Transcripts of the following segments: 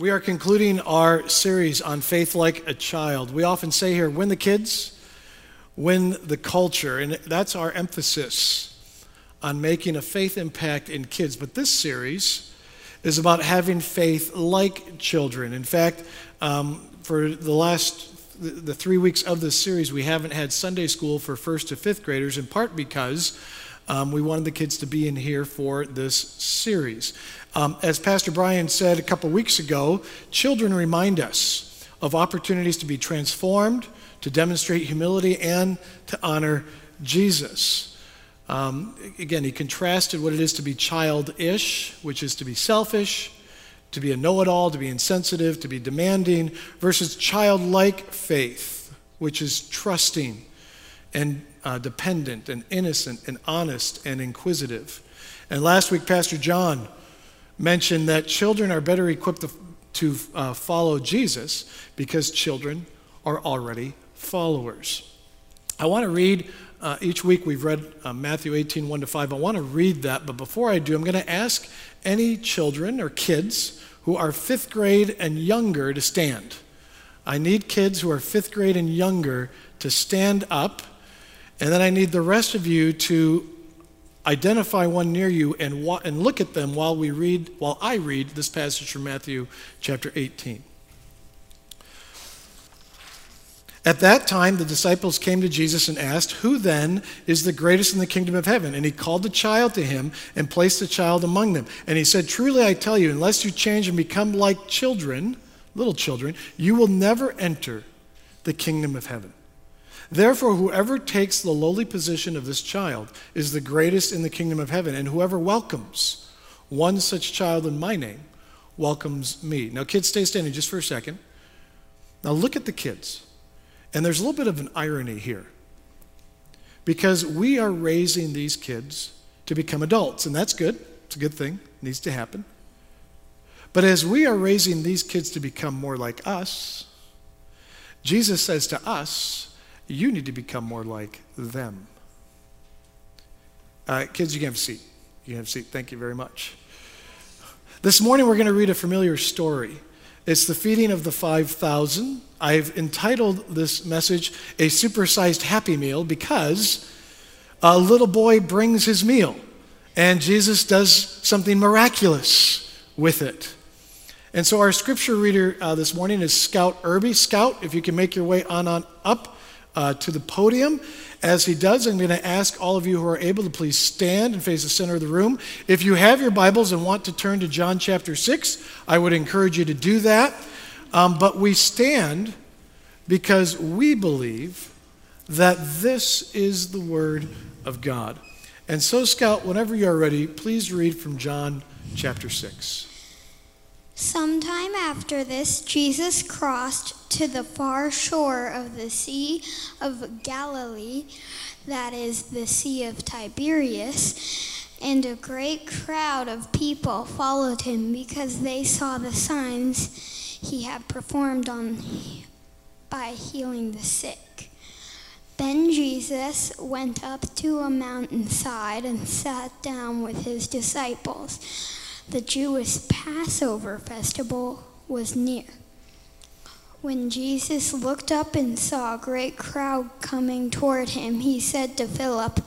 We are concluding our series on faith like a child. We often say here, win the kids, win the culture. And that's our emphasis on making a faith impact in kids. But this series is about having faith like children. In fact, um, for the last the three weeks of this series, we haven't had Sunday school for first to fifth graders, in part because um, we wanted the kids to be in here for this series. Um, as Pastor Brian said a couple weeks ago, children remind us of opportunities to be transformed, to demonstrate humility, and to honor Jesus. Um, again, he contrasted what it is to be childish, which is to be selfish, to be a know it all, to be insensitive, to be demanding, versus childlike faith, which is trusting and uh, dependent and innocent and honest and inquisitive. And last week, Pastor John mentioned that children are better equipped to, to uh, follow Jesus because children are already followers. I want to read, uh, each week we've read uh, Matthew 18, 1 to 5. I want to read that, but before I do, I'm going to ask any children or kids who are fifth grade and younger to stand. I need kids who are fifth grade and younger to stand up, and then I need the rest of you to identify one near you and, wa- and look at them while we read while I read this passage from Matthew chapter 18. At that time, the disciples came to Jesus and asked, Who then is the greatest in the kingdom of heaven? And he called the child to him and placed the child among them. And he said, Truly I tell you, unless you change and become like children, little children, you will never enter the kingdom of heaven. Therefore, whoever takes the lowly position of this child is the greatest in the kingdom of heaven, and whoever welcomes one such child in my name welcomes me. Now, kids, stay standing just for a second. Now, look at the kids. And there's a little bit of an irony here. Because we are raising these kids to become adults, and that's good. It's a good thing, it needs to happen. But as we are raising these kids to become more like us, Jesus says to us, you need to become more like them. Uh, kids, you can have a seat. You can have a seat. Thank you very much. This morning, we're going to read a familiar story. It's the feeding of the 5,000. I've entitled this message A Supersized Happy Meal because a little boy brings his meal and Jesus does something miraculous with it. And so, our scripture reader uh, this morning is Scout Irby. Scout, if you can make your way on, on up uh, to the podium. As he does, I'm going to ask all of you who are able to please stand and face the center of the room. If you have your Bibles and want to turn to John chapter 6, I would encourage you to do that. Um, but we stand because we believe that this is the Word of God. And so, Scout, whenever you are ready, please read from John chapter 6. Sometime after this, Jesus crossed to the far shore of the Sea of Galilee, that is, the Sea of Tiberias, and a great crowd of people followed him because they saw the signs he had performed on, by healing the sick. Then Jesus went up to a mountainside and sat down with his disciples the Jewish Passover festival was near. When Jesus looked up and saw a great crowd coming toward him, he said to Philip,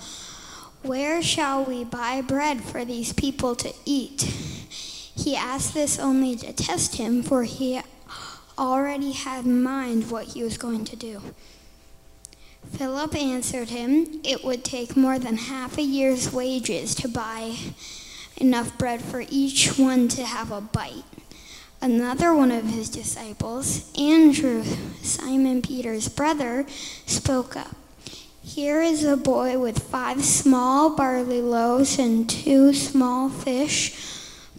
Where shall we buy bread for these people to eat? He asked this only to test him, for he already had in mind what he was going to do. Philip answered him, It would take more than half a year's wages to buy enough bread for each one to have a bite. Another one of his disciples, Andrew, Simon Peter's brother, spoke up. Here is a boy with five small barley loaves and two small fish,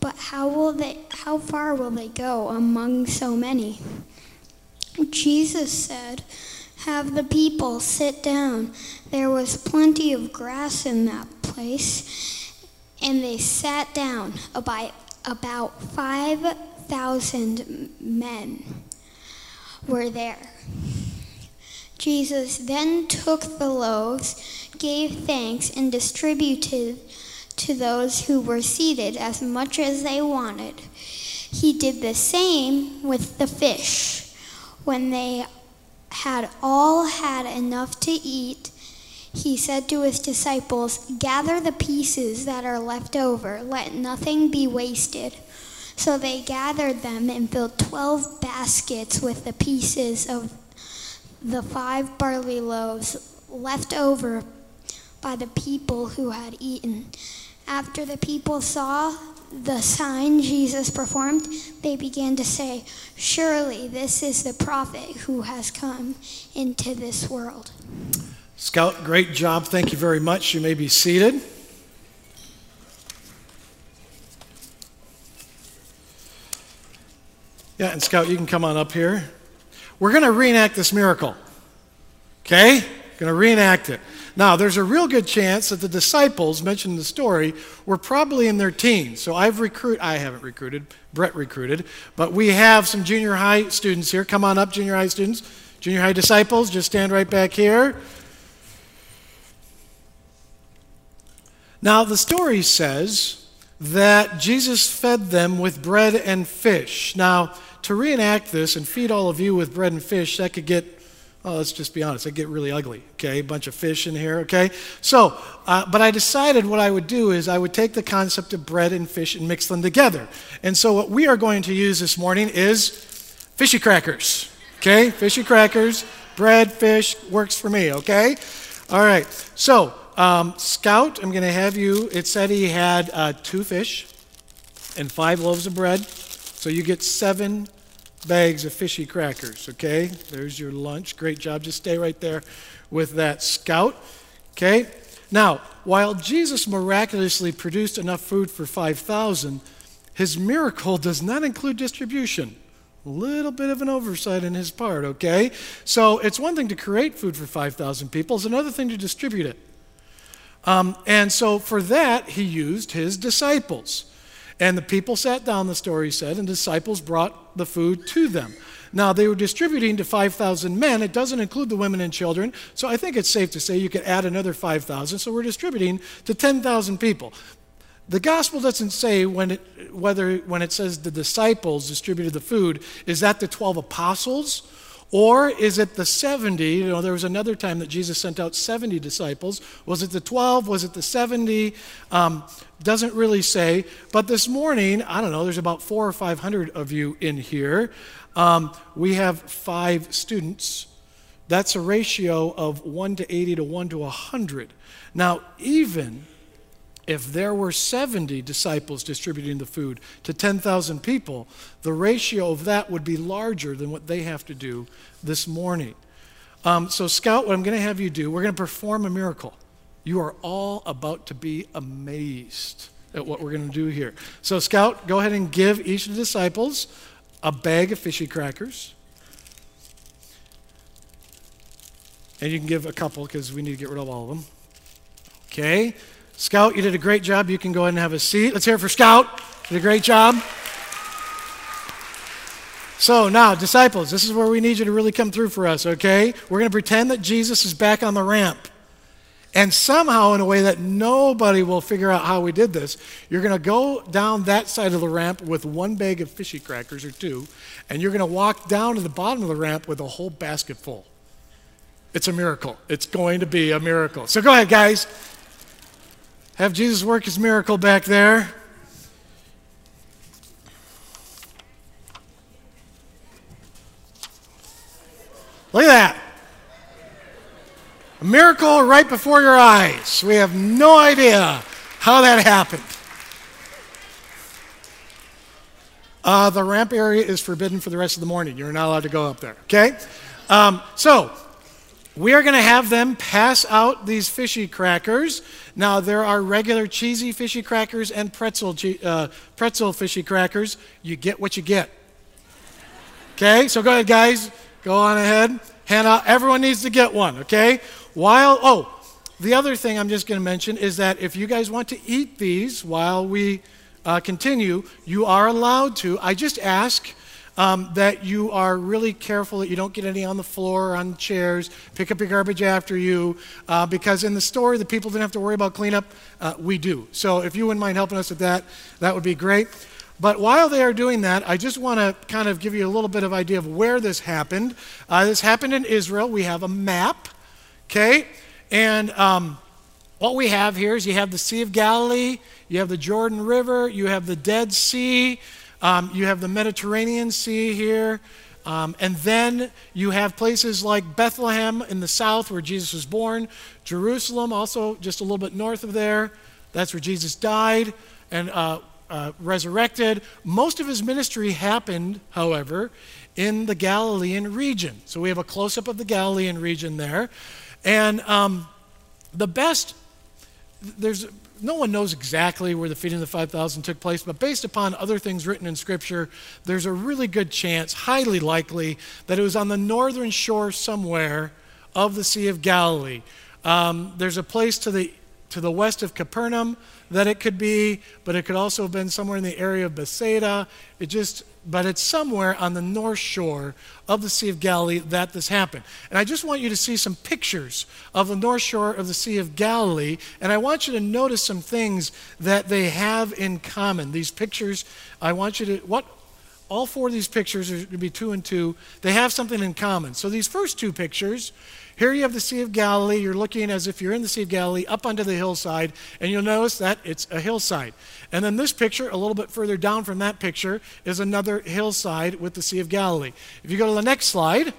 but how will they how far will they go among so many? Jesus said, Have the people sit down. There was plenty of grass in that place and they sat down. About, about 5,000 men were there. Jesus then took the loaves, gave thanks, and distributed to those who were seated as much as they wanted. He did the same with the fish. When they had all had enough to eat, he said to his disciples, Gather the pieces that are left over, let nothing be wasted. So they gathered them and filled twelve baskets with the pieces of the five barley loaves left over by the people who had eaten. After the people saw the sign Jesus performed, they began to say, Surely this is the prophet who has come into this world. Scout, great job. Thank you very much. You may be seated. Yeah, and Scout, you can come on up here. We're going to reenact this miracle. Okay? Going to reenact it. Now, there's a real good chance that the disciples mentioned in the story were probably in their teens. So I've recruited, I haven't recruited, Brett recruited, but we have some junior high students here. Come on up, junior high students. Junior high disciples, just stand right back here. Now, the story says that Jesus fed them with bread and fish. Now, to reenact this and feed all of you with bread and fish, that could get Oh, let's just be honest, it get really ugly, okay? A bunch of fish in here, okay? So, uh, but I decided what I would do is I would take the concept of bread and fish and mix them together. And so, what we are going to use this morning is fishy crackers, okay? Fishy crackers, bread, fish, works for me, okay? All right, so, um, Scout, I'm going to have you, it said he had uh, two fish and five loaves of bread. So, you get seven bags of fishy crackers, okay? There's your lunch. Great job. Just stay right there with that scout, okay? Now, while Jesus miraculously produced enough food for 5,000, his miracle does not include distribution. A little bit of an oversight in his part, okay? So it's one thing to create food for 5,000 people, it's another thing to distribute it. Um, and so for that, he used his disciples. And the people sat down, the story said, and disciples brought the food to them. Now, they were distributing to 5,000 men. It doesn't include the women and children. So I think it's safe to say you could add another 5,000. So we're distributing to 10,000 people. The gospel doesn't say when it, whether when it says the disciples distributed the food, is that the 12 apostles? Or is it the 70? You know, there was another time that Jesus sent out 70 disciples. Was it the 12? Was it the 70? Um, doesn't really say. But this morning, I don't know, there's about four or 500 of you in here. Um, we have five students. That's a ratio of 1 to 80 to 1 to 100. Now, even if there were 70 disciples distributing the food to 10,000 people, the ratio of that would be larger than what they have to do this morning. Um, so, Scout, what I'm going to have you do, we're going to perform a miracle. You are all about to be amazed at what we're going to do here. So, Scout, go ahead and give each of the disciples a bag of fishy crackers. And you can give a couple because we need to get rid of all of them. Okay. Scout, you did a great job. You can go ahead and have a seat. Let's hear it for Scout. Did a great job. So now, disciples, this is where we need you to really come through for us, okay? We're going to pretend that Jesus is back on the ramp. And somehow, in a way that nobody will figure out how we did this, you're going to go down that side of the ramp with one bag of fishy crackers or two, and you're going to walk down to the bottom of the ramp with a whole basket full. It's a miracle. It's going to be a miracle. So go ahead, guys. Have Jesus work his miracle back there. Look at that. A miracle right before your eyes. We have no idea how that happened. Uh, the ramp area is forbidden for the rest of the morning. You're not allowed to go up there, okay? Um, so, we are going to have them pass out these fishy crackers. Now, there are regular cheesy fishy crackers and pretzel, uh, pretzel fishy crackers. You get what you get. Okay, so go ahead, guys. Go on ahead. Hand out. Everyone needs to get one, okay? While, oh, the other thing I'm just going to mention is that if you guys want to eat these while we uh, continue, you are allowed to. I just ask um, that you are really careful that you don't get any on the floor or on chairs. Pick up your garbage after you, uh, because in the store, the people didn't have to worry about cleanup. Uh, we do. So if you wouldn't mind helping us with that, that would be great. But while they are doing that, I just want to kind of give you a little bit of idea of where this happened. Uh, this happened in Israel. We have a map, okay? And um, what we have here is you have the Sea of Galilee, you have the Jordan River, you have the Dead Sea, um, you have the Mediterranean Sea here. Um, and then you have places like Bethlehem in the south where Jesus was born, Jerusalem, also just a little bit north of there. That's where Jesus died and uh, uh, resurrected. Most of his ministry happened, however, in the Galilean region. So we have a close up of the Galilean region there. And um, the best there's no one knows exactly where the feeding of the 5,000 took place, but based upon other things written in Scripture, there's a really good chance, highly likely, that it was on the northern shore somewhere of the Sea of Galilee. Um, there's a place to the to the west of Capernaum that it could be, but it could also have been somewhere in the area of Bethsaida. It just, but it's somewhere on the north shore of the Sea of Galilee that this happened. And I just want you to see some pictures of the north shore of the Sea of Galilee, and I want you to notice some things that they have in common. These pictures, I want you to, what all four of these pictures are going to be two and two. They have something in common. So these first two pictures, here you have the Sea of Galilee. You're looking as if you're in the Sea of Galilee up onto the hillside, and you'll notice that it's a hillside. And then this picture, a little bit further down from that picture, is another hillside with the Sea of Galilee. If you go to the next slide,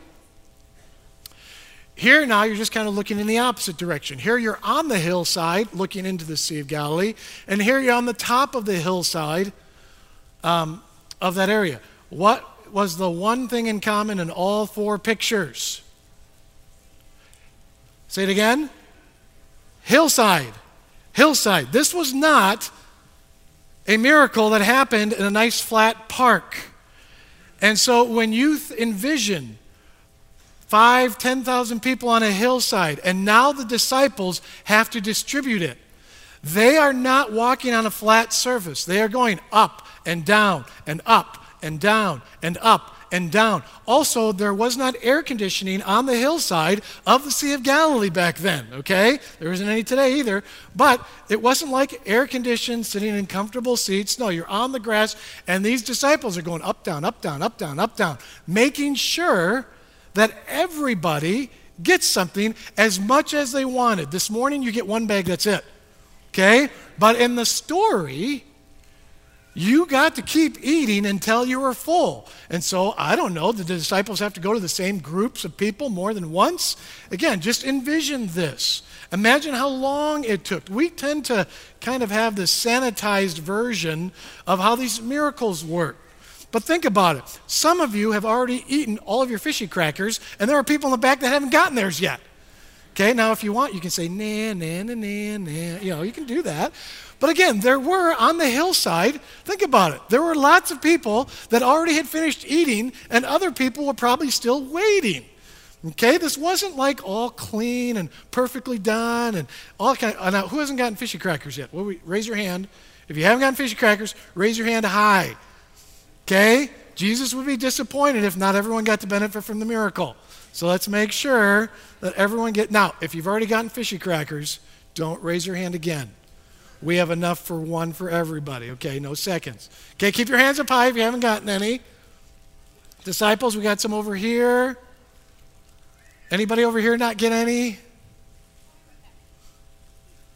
here now you're just kind of looking in the opposite direction. Here you're on the hillside looking into the Sea of Galilee, and here you're on the top of the hillside um, of that area. What was the one thing in common in all four pictures? Say it again. Hillside. Hillside. This was not a miracle that happened in a nice flat park. And so when you envision five, 10,000 people on a hillside, and now the disciples have to distribute it, they are not walking on a flat surface. They are going up and down and up and down and up and down. Also, there was not air conditioning on the hillside of the Sea of Galilee back then, okay? There isn't any today either. But it wasn't like air conditioned, sitting in comfortable seats. No, you're on the grass, and these disciples are going up, down, up, down, up, down, up, down, making sure that everybody gets something as much as they wanted. This morning, you get one bag, that's it, okay? But in the story, you got to keep eating until you were full. And so, I don't know, the disciples have to go to the same groups of people more than once? Again, just envision this. Imagine how long it took. We tend to kind of have this sanitized version of how these miracles work. But think about it. Some of you have already eaten all of your fishy crackers, and there are people in the back that haven't gotten theirs yet. Okay, now if you want, you can say, nah, nah, nah, nah, nah. You know, you can do that. But again, there were on the hillside, think about it, there were lots of people that already had finished eating, and other people were probably still waiting. Okay, this wasn't like all clean and perfectly done and all kind of. Now, who hasn't gotten fishy crackers yet? Well, raise your hand. If you haven't gotten fishy crackers, raise your hand high. Okay? Jesus would be disappointed if not everyone got to benefit from the miracle. So let's make sure that everyone get. Now, if you've already gotten fishy crackers, don't raise your hand again. We have enough for one for everybody, okay? No seconds. Okay, keep your hands up high if you haven't gotten any. Disciples, we got some over here. Anybody over here not get any?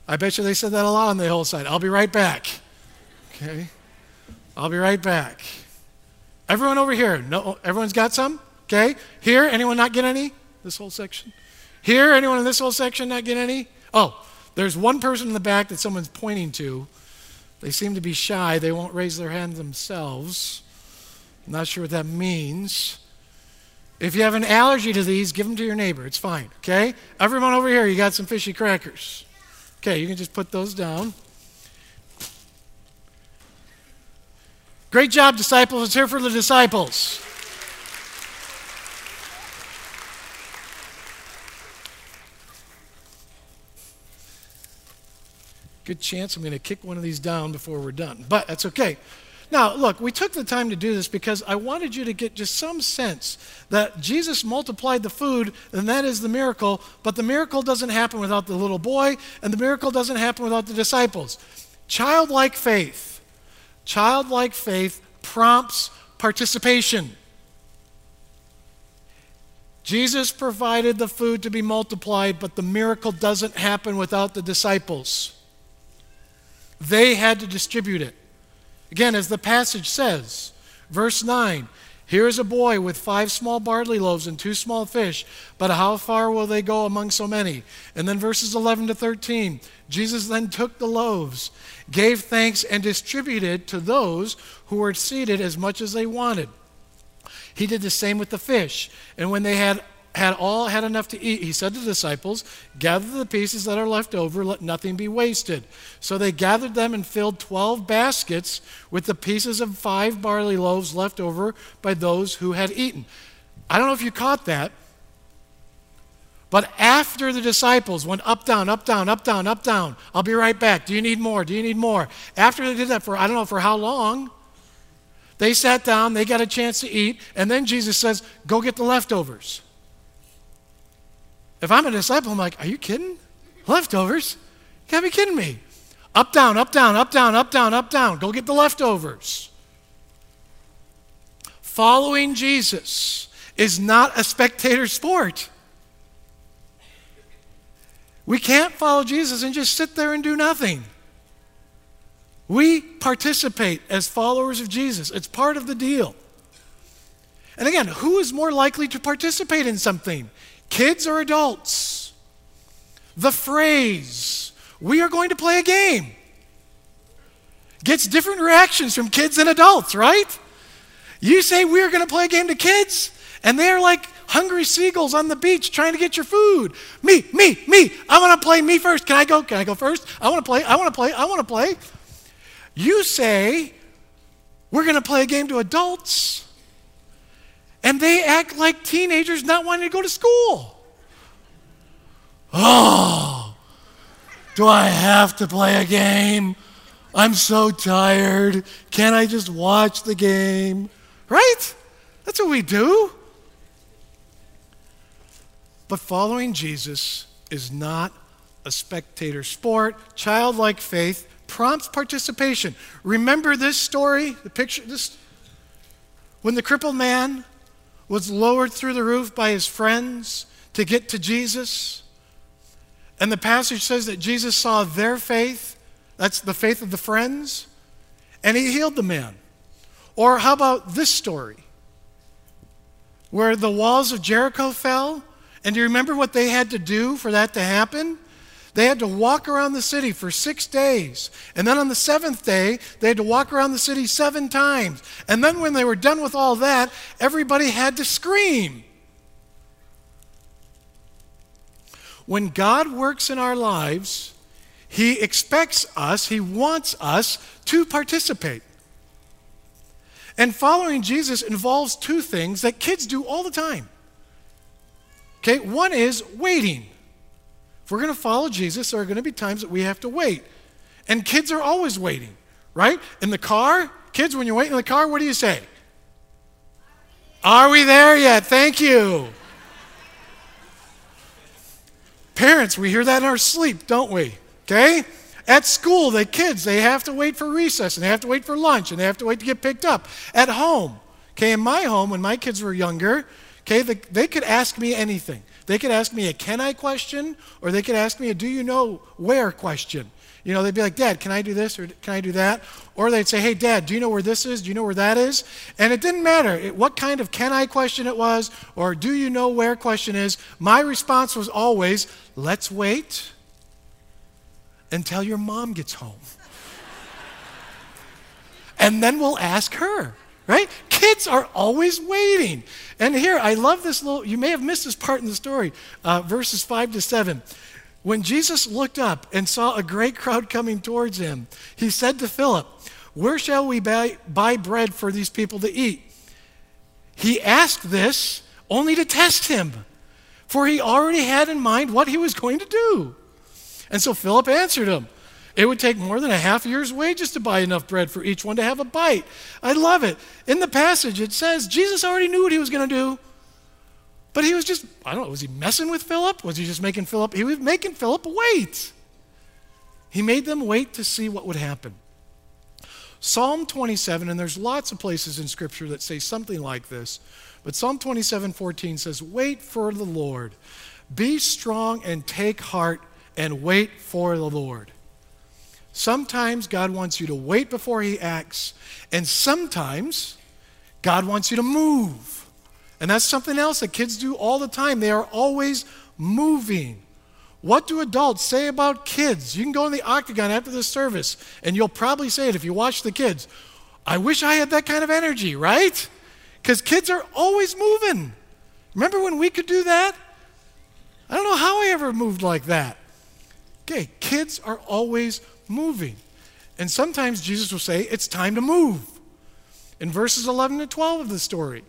I bet you they said that a lot on the hillside. I'll be right back. Okay? I'll be right back. Everyone over here. No, everyone's got some? Okay? Here, anyone not get any? This whole section? Here, anyone in this whole section not get any? Oh, there's one person in the back that someone's pointing to. They seem to be shy. They won't raise their hand themselves. I'm not sure what that means. If you have an allergy to these, give them to your neighbor. It's fine, okay? Everyone over here, you got some fishy crackers. Okay, you can just put those down. Great job, disciples. It's here for the disciples. Good chance I'm going to kick one of these down before we're done. But that's okay. Now, look, we took the time to do this because I wanted you to get just some sense that Jesus multiplied the food, and that is the miracle, but the miracle doesn't happen without the little boy, and the miracle doesn't happen without the disciples. Childlike faith, Childlike faith prompts participation. Jesus provided the food to be multiplied, but the miracle doesn't happen without the disciples. They had to distribute it. Again, as the passage says, verse 9 here is a boy with five small barley loaves and two small fish, but how far will they go among so many? And then verses 11 to 13 Jesus then took the loaves, gave thanks, and distributed to those who were seated as much as they wanted. He did the same with the fish. And when they had had all had enough to eat, he said to the disciples, Gather the pieces that are left over, let nothing be wasted. So they gathered them and filled twelve baskets with the pieces of five barley loaves left over by those who had eaten. I don't know if you caught that, but after the disciples went up, down, up, down, up, down, up, down, I'll be right back. Do you need more? Do you need more? After they did that for, I don't know for how long, they sat down, they got a chance to eat, and then Jesus says, Go get the leftovers. If I'm a disciple, I'm like, Are you kidding? Leftovers? You can't be kidding me. Up, down, up, down, up, down, up, down, up, down. Go get the leftovers. Following Jesus is not a spectator sport. We can't follow Jesus and just sit there and do nothing. We participate as followers of Jesus, it's part of the deal. And again, who is more likely to participate in something? Kids or adults? The phrase, we are going to play a game, gets different reactions from kids and adults, right? You say we're going to play a game to kids, and they're like hungry seagulls on the beach trying to get your food. Me, me, me. I want to play me first. Can I go? Can I go first? I want to play. I want to play. I want to play. You say, we're going to play a game to adults, and they act like teenagers not wanting to go to school. Oh, do I have to play a game? I'm so tired. Can't I just watch the game? Right? That's what we do. But following Jesus is not a spectator sport. Childlike faith prompts participation. Remember this story, the picture, this, when the crippled man was lowered through the roof by his friends to get to Jesus? And the passage says that Jesus saw their faith, that's the faith of the friends, and he healed the man. Or how about this story? Where the walls of Jericho fell, and do you remember what they had to do for that to happen? They had to walk around the city for six days. And then on the seventh day, they had to walk around the city seven times. And then when they were done with all that, everybody had to scream. When God works in our lives, He expects us, He wants us to participate. And following Jesus involves two things that kids do all the time. Okay, one is waiting. If we're going to follow Jesus, there are going to be times that we have to wait. And kids are always waiting, right? In the car, kids, when you're waiting in the car, what do you say? Are we there yet? Thank you. Parents, we hear that in our sleep, don't we? Okay? At school, the kids, they have to wait for recess and they have to wait for lunch and they have to wait to get picked up. At home, okay, in my home, when my kids were younger, okay, they could ask me anything. They could ask me a can I question, or they could ask me a do you know where question. You know, they'd be like, Dad, can I do this or can I do that? Or they'd say, Hey, Dad, do you know where this is? Do you know where that is? And it didn't matter what kind of can I question it was or do you know where question is. My response was always, Let's wait until your mom gets home. and then we'll ask her right? Kids are always waiting. And here, I love this little, you may have missed this part in the story, uh, verses 5 to 7. When Jesus looked up and saw a great crowd coming towards him, he said to Philip, Where shall we buy, buy bread for these people to eat? He asked this only to test him, for he already had in mind what he was going to do. And so Philip answered him, it would take more than a half year's wages to buy enough bread for each one to have a bite. I love it. In the passage, it says Jesus already knew what he was going to do, but he was just, I don't know, was he messing with Philip? Was he just making Philip? He was making Philip wait. He made them wait to see what would happen. Psalm 27, and there's lots of places in Scripture that say something like this, but Psalm 27 14 says, Wait for the Lord. Be strong and take heart and wait for the Lord. Sometimes God wants you to wait before He acts, and sometimes God wants you to move. And that's something else that kids do all the time. They are always moving. What do adults say about kids? You can go in the octagon after the service, and you'll probably say it if you watch the kids. I wish I had that kind of energy, right? Because kids are always moving. Remember when we could do that? I don't know how I ever moved like that. Okay, kids are always moving. And sometimes Jesus will say, It's time to move. In verses 11 to 12 of the story,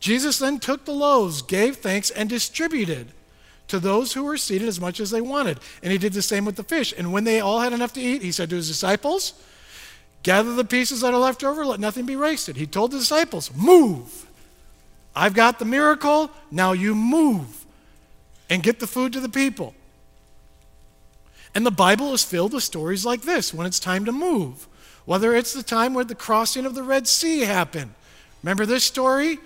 Jesus then took the loaves, gave thanks, and distributed to those who were seated as much as they wanted. And he did the same with the fish. And when they all had enough to eat, he said to his disciples, Gather the pieces that are left over, let nothing be wasted. He told the disciples, Move. I've got the miracle, now you move and get the food to the people. And the Bible is filled with stories like this when it's time to move. Whether it's the time where the crossing of the Red Sea happened. Remember this story?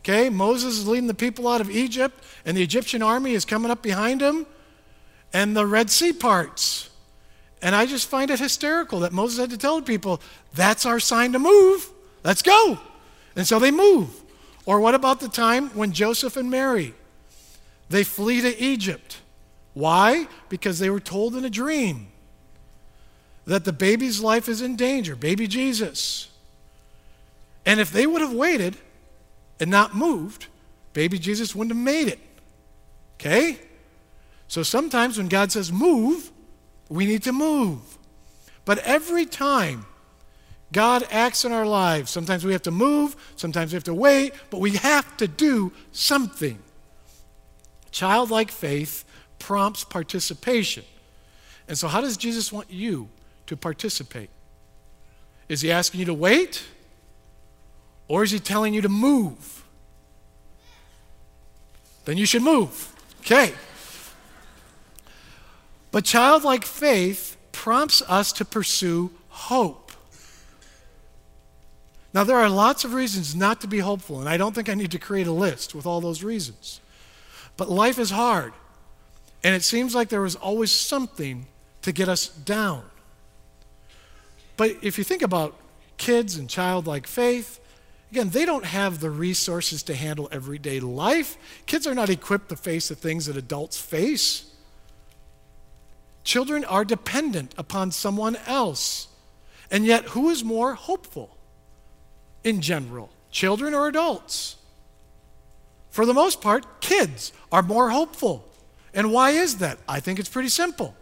Okay, Moses is leading the people out of Egypt, and the Egyptian army is coming up behind him, and the Red Sea parts. And I just find it hysterical that Moses had to tell the people, that's our sign to move. Let's go. And so they move. Or what about the time when Joseph and Mary, they flee to Egypt? Why? Because they were told in a dream that the baby's life is in danger, baby Jesus. And if they would have waited, and not moved, baby Jesus wouldn't have made it. Okay? So sometimes when God says move, we need to move. But every time God acts in our lives, sometimes we have to move, sometimes we have to wait, but we have to do something. Childlike faith prompts participation. And so, how does Jesus want you to participate? Is he asking you to wait? Or is he telling you to move? Then you should move. Okay. But childlike faith prompts us to pursue hope. Now, there are lots of reasons not to be hopeful, and I don't think I need to create a list with all those reasons. But life is hard, and it seems like there is always something to get us down. But if you think about kids and childlike faith, Again, they don't have the resources to handle everyday life. Kids are not equipped to face the things that adults face. Children are dependent upon someone else. And yet, who is more hopeful in general, children or adults? For the most part, kids are more hopeful. And why is that? I think it's pretty simple.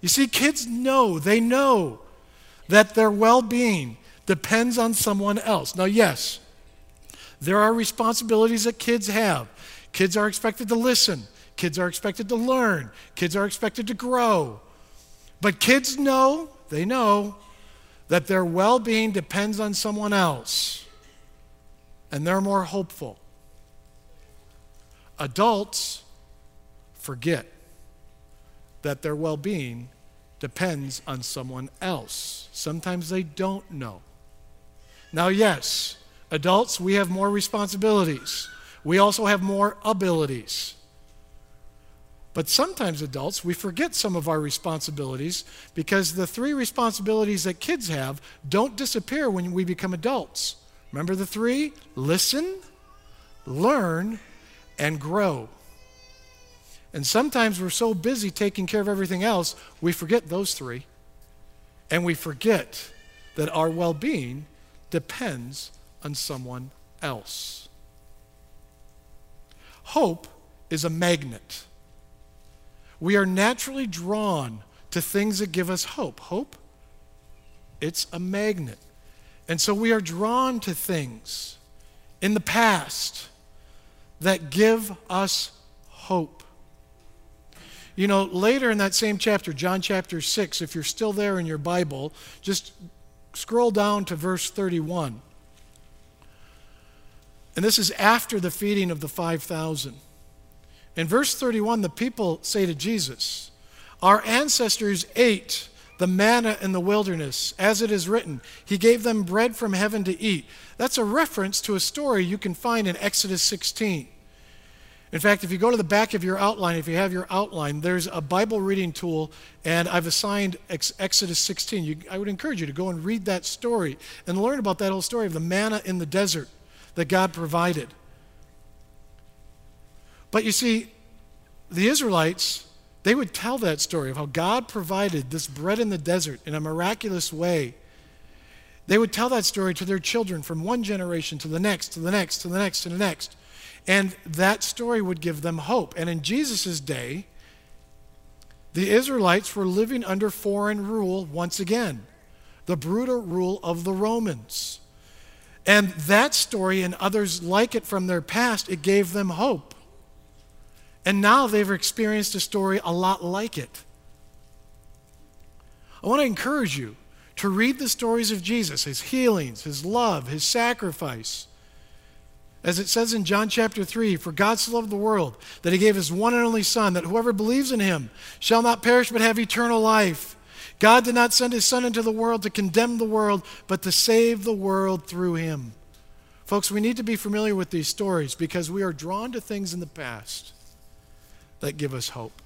You see, kids know, they know that their well being depends on someone else. Now, yes, there are responsibilities that kids have. Kids are expected to listen, kids are expected to learn, kids are expected to grow. But kids know, they know, that their well being depends on someone else, and they're more hopeful. Adults forget that their well being depends on someone else. Sometimes they don't know. Now, yes, adults, we have more responsibilities. We also have more abilities. But sometimes, adults, we forget some of our responsibilities because the three responsibilities that kids have don't disappear when we become adults. Remember the three? Listen, learn, and grow. And sometimes we're so busy taking care of everything else, we forget those three. And we forget that our well being depends on someone else. Hope is a magnet. We are naturally drawn to things that give us hope. Hope, it's a magnet. And so we are drawn to things in the past that give us hope. You know, later in that same chapter, John chapter 6, if you're still there in your Bible, just Scroll down to verse 31. And this is after the feeding of the 5,000. In verse 31, the people say to Jesus, Our ancestors ate the manna in the wilderness, as it is written, He gave them bread from heaven to eat. That's a reference to a story you can find in Exodus 16. In fact, if you go to the back of your outline, if you have your outline, there's a Bible reading tool, and I've assigned Ex- Exodus 16. You, I would encourage you to go and read that story and learn about that whole story of the manna in the desert that God provided. But you see, the Israelites, they would tell that story of how God provided this bread in the desert in a miraculous way. They would tell that story to their children from one generation to the next, to the next, to the next, to the next. And that story would give them hope. And in Jesus' day, the Israelites were living under foreign rule once again, the brutal rule of the Romans. And that story and others like it from their past, it gave them hope. And now they've experienced a story a lot like it. I want to encourage you to read the stories of Jesus, his healings, his love, his sacrifice. As it says in John chapter 3 For God so loved the world that he gave his one and only Son, that whoever believes in him shall not perish but have eternal life. God did not send his Son into the world to condemn the world, but to save the world through him. Folks, we need to be familiar with these stories because we are drawn to things in the past that give us hope.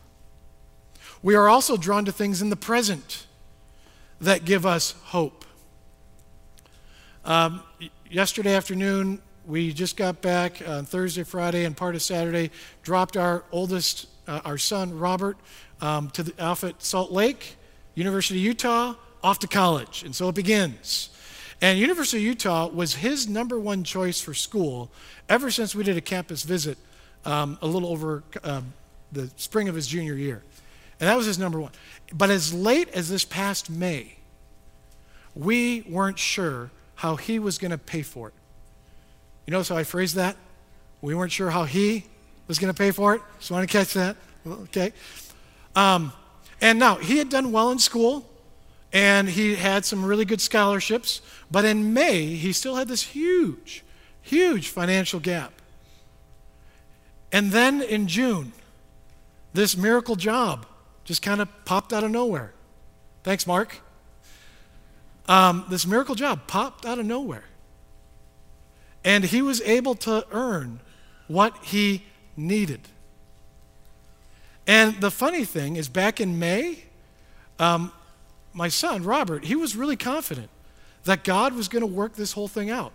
We are also drawn to things in the present that give us hope. Um, yesterday afternoon, we just got back on Thursday, Friday, and part of Saturday, dropped our oldest, uh, our son, Robert, um, to the, off at Salt Lake, University of Utah, off to college. And so it begins. And University of Utah was his number one choice for school ever since we did a campus visit um, a little over um, the spring of his junior year. And that was his number one. But as late as this past May, we weren't sure how he was going to pay for it. You notice how I phrased that? We weren't sure how he was going to pay for it. Just want to catch that? Okay. Um, and now, he had done well in school, and he had some really good scholarships, but in May, he still had this huge, huge financial gap. And then in June, this miracle job just kind of popped out of nowhere. Thanks, Mark. Um, this miracle job popped out of nowhere. And he was able to earn what he needed. And the funny thing is, back in May, um, my son, Robert, he was really confident that God was going to work this whole thing out.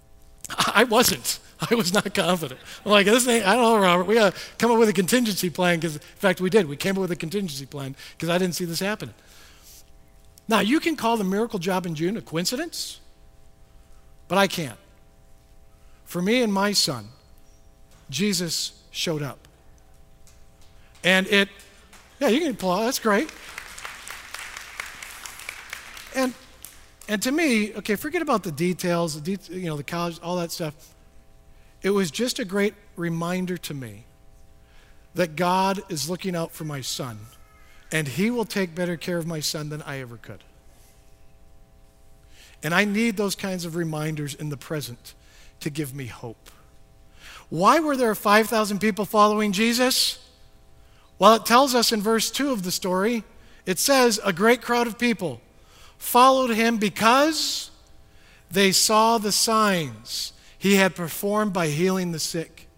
I wasn't. I was not confident. I'm like, this ain't, I don't know, Robert. We got to come up with a contingency plan because, in fact, we did. We came up with a contingency plan because I didn't see this happening. Now, you can call the miracle job in June a coincidence, but I can't. For me and my son, Jesus showed up. And it, yeah, you can applaud. That's great. And and to me, okay, forget about the details, the de- you know, the college, all that stuff. It was just a great reminder to me that God is looking out for my son, and He will take better care of my son than I ever could. And I need those kinds of reminders in the present to give me hope. Why were there 5,000 people following Jesus? Well, it tells us in verse 2 of the story, it says, a great crowd of people followed him because they saw the signs he had performed by healing the sick.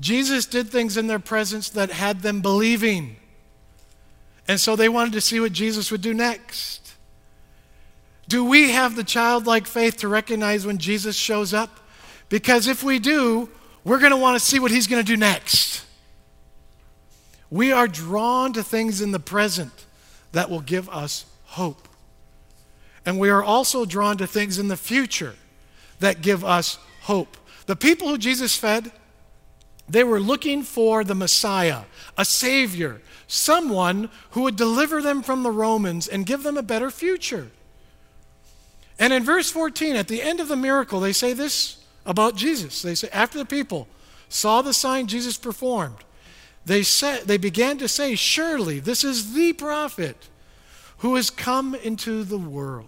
Jesus did things in their presence that had them believing. And so they wanted to see what Jesus would do next. Do we have the childlike faith to recognize when Jesus shows up? Because if we do, we're going to want to see what he's going to do next. We are drawn to things in the present that will give us hope. And we are also drawn to things in the future that give us hope. The people who Jesus fed, they were looking for the Messiah, a Savior, someone who would deliver them from the Romans and give them a better future. And in verse 14, at the end of the miracle, they say this about Jesus. They say, after the people saw the sign Jesus performed, they, said, they began to say, Surely this is the prophet who has come into the world.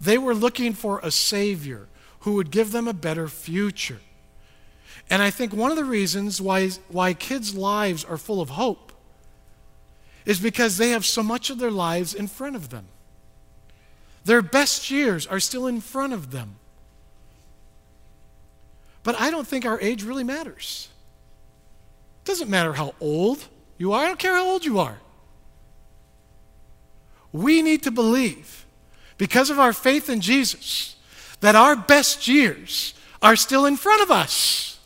They were looking for a Savior who would give them a better future. And I think one of the reasons why, why kids' lives are full of hope is because they have so much of their lives in front of them. Their best years are still in front of them. But I don't think our age really matters. It doesn't matter how old you are, I don't care how old you are. We need to believe, because of our faith in Jesus, that our best years are still in front of us.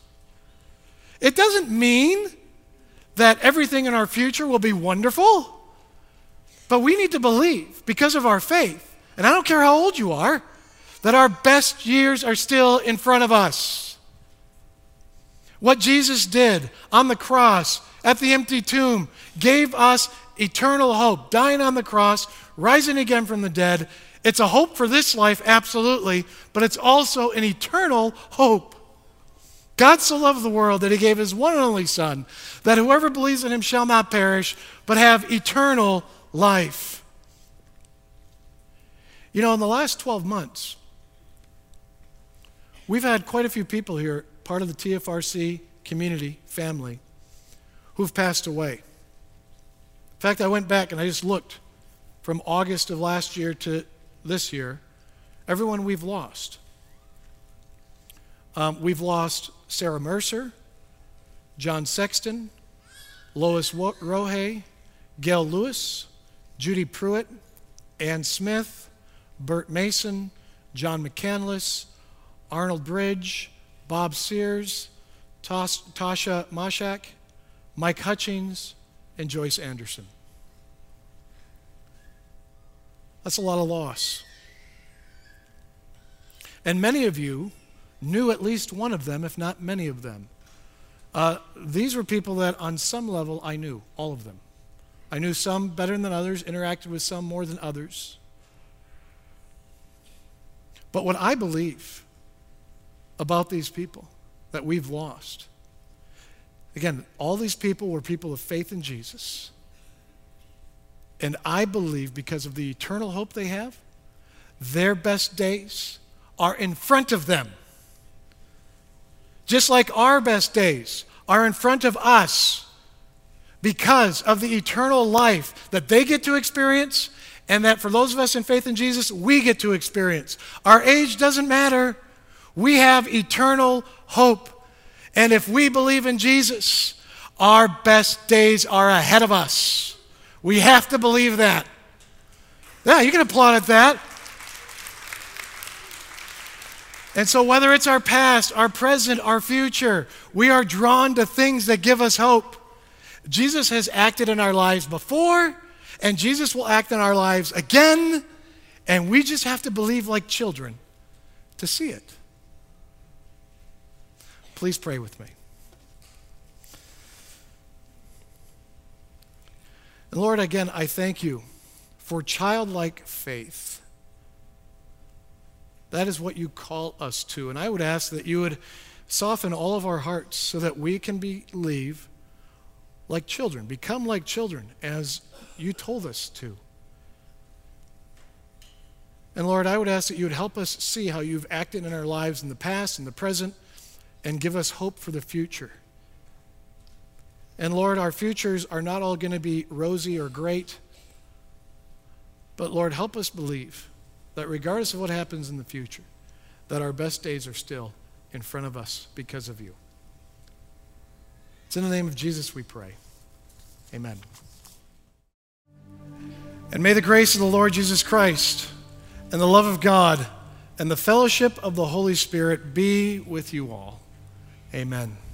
It doesn't mean that everything in our future will be wonderful, but we need to believe, because of our faith, and I don't care how old you are, that our best years are still in front of us. What Jesus did on the cross, at the empty tomb, gave us eternal hope, dying on the cross, rising again from the dead. It's a hope for this life, absolutely, but it's also an eternal hope. God so loved the world that he gave his one and only Son, that whoever believes in him shall not perish, but have eternal life. You know, in the last 12 months, we've had quite a few people here, part of the TFRC community family, who've passed away. In fact, I went back and I just looked from August of last year to this year, everyone we've lost. Um, we've lost Sarah Mercer, John Sexton, Lois Rohe, Gail Lewis, Judy Pruitt, Ann Smith, Bert Mason, John McCandless, Arnold Bridge, Bob Sears, Tasha Mashak, Mike Hutchings, and Joyce Anderson. That's a lot of loss. And many of you knew at least one of them, if not many of them. Uh, these were people that, on some level, I knew, all of them. I knew some better than others, interacted with some more than others. But what I believe about these people that we've lost Again, all these people were people of faith in Jesus. And I believe because of the eternal hope they have, their best days are in front of them. Just like our best days are in front of us because of the eternal life that they get to experience and that for those of us in faith in Jesus, we get to experience. Our age doesn't matter. We have eternal hope and if we believe in Jesus, our best days are ahead of us. We have to believe that. Yeah, you can applaud at that. And so, whether it's our past, our present, our future, we are drawn to things that give us hope. Jesus has acted in our lives before, and Jesus will act in our lives again, and we just have to believe like children to see it. Please pray with me. And Lord, again, I thank you for childlike faith. That is what you call us to. And I would ask that you would soften all of our hearts so that we can believe like children, become like children as you told us to. And Lord, I would ask that you would help us see how you've acted in our lives in the past, in the present, and give us hope for the future. And Lord, our futures are not all going to be rosy or great, but Lord, help us believe that regardless of what happens in the future, that our best days are still in front of us because of you. It's in the name of Jesus we pray. Amen. And may the grace of the Lord Jesus Christ and the love of God and the fellowship of the Holy Spirit be with you all. Amen.